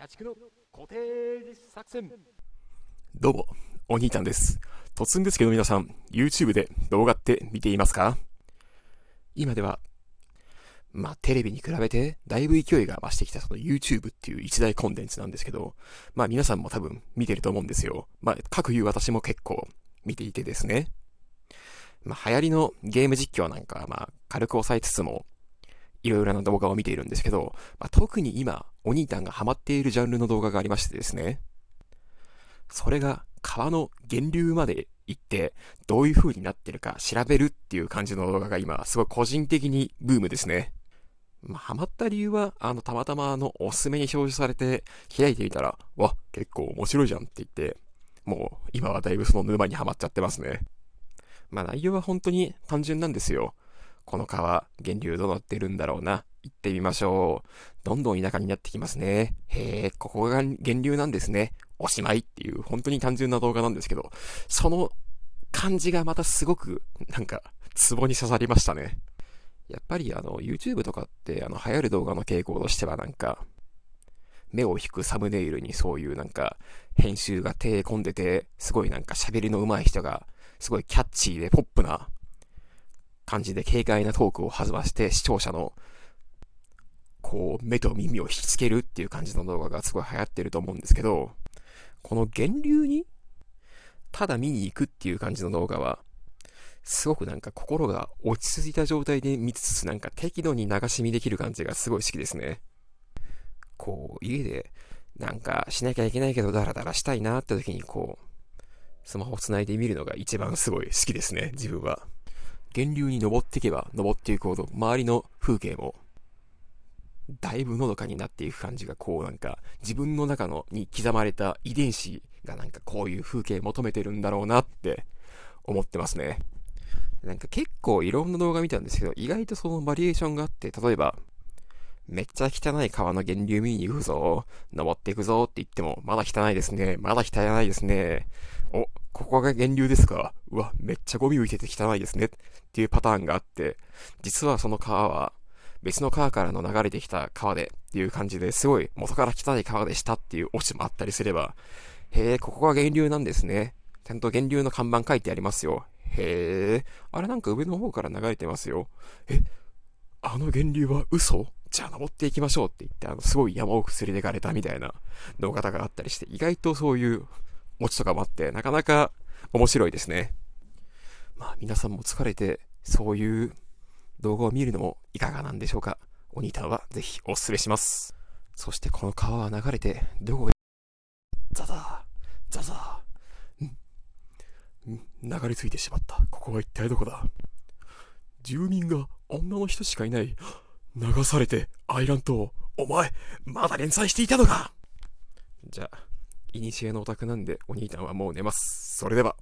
社畜の固定作戦どうも、お兄ちゃんです。突然ですけど皆さん、YouTube で動画って見ていますか？今では、まあテレビに比べてだいぶ勢いが増してきたその YouTube っていう一大コンテンツなんですけど、まあ皆さんも多分見てると思うんですよ。まあ各言う私も結構見ていてですね。まあ流行りのゲーム実況なんかまあ軽く抑えつつも、いろいろな動画を見ているんですけど、まあ、特に今、お兄ちゃんがハマっているジャンルの動画がありましてですね。それが川の源流まで行って、どういう風になってるか調べるっていう感じの動画が今、すごい個人的にブームですね。まあ、ハマった理由は、あの、たまたまあの、おすすめに表示されて、開いてみたら、わ、結構面白いじゃんって言って、もう、今はだいぶその沼にはまっちゃってますね。まあ、内容は本当に単純なんですよ。この川、源流どうなってるんだろうな。行ってみましょう。どんどん田舎になってきますね。へえ、ここが源流なんですね。おしまいっていう、本当に単純な動画なんですけど、その感じがまたすごく、なんか、ツボに刺さりましたね。やっぱりあの、YouTube とかって、あの、流行る動画の傾向としてはなんか、目を引くサムネイルにそういうなんか、編集が手込んでて、すごいなんか喋りの上手い人が、すごいキャッチーでポップな感じで軽快なトークを弾まして視聴者のこう目と耳を引きつけるっていう感じの動画がすごい流行ってると思うんですけど、この源流にただ見に行くっていう感じの動画は、すごくなんか心が落ち着いた状態で見つつなんか適度に流し見できる感じがすごい好きですね。こう家でなんかしなきゃいけないけどダラダラしたいなって時にこう、スマホ繋いで見るのが一番すごい好きですね、自分は。源流に登っていけば登っていくほど周りの風景もだいぶのどかになっていく感じがこうなんか自分の中のに刻まれた遺伝子がなんかこういう風景求めてるんだろうなって思ってますね。なんか結構いろんな動画見たんですけど意外とそのバリエーションがあって例えばめっちゃ汚い川の源流見に行くぞ登っていくぞって言ってもまだ汚いですねまだ汚いですね、ここが源流ですかうわ、めっちゃゴミ浮いてて汚いですね。っていうパターンがあって、実はその川は別の川からの流れてきた川でっていう感じですごい元から汚い川でしたっていうオチもあったりすれば、へえ、ここが源流なんですね。ちゃんと源流の看板書いてありますよ。へえ、あれなんか上の方から流れてますよ。え、あの源流は嘘？じゃあ登っていきましょうって言って、あの、すごい山奥連れてかれたみたいな動画があったりして、意外とそういうオチとかもあって、なかなか面白いですね。まあ皆さんも疲れて、そういう動画を見るのもいかがなんでしょうか。お兄たんはぜひお勧めします。そしてこの川は流れて、どこへ、ザザー、ザザー、ん、ん、流れ着いてしまった。ここは一体どこだ？住民が女の人しかいない。流されて、アイラン島。お前、まだ連載していたのか？じゃあ、いにしえのオタクなんで、お兄ちゃんはもう寝ます。それでは。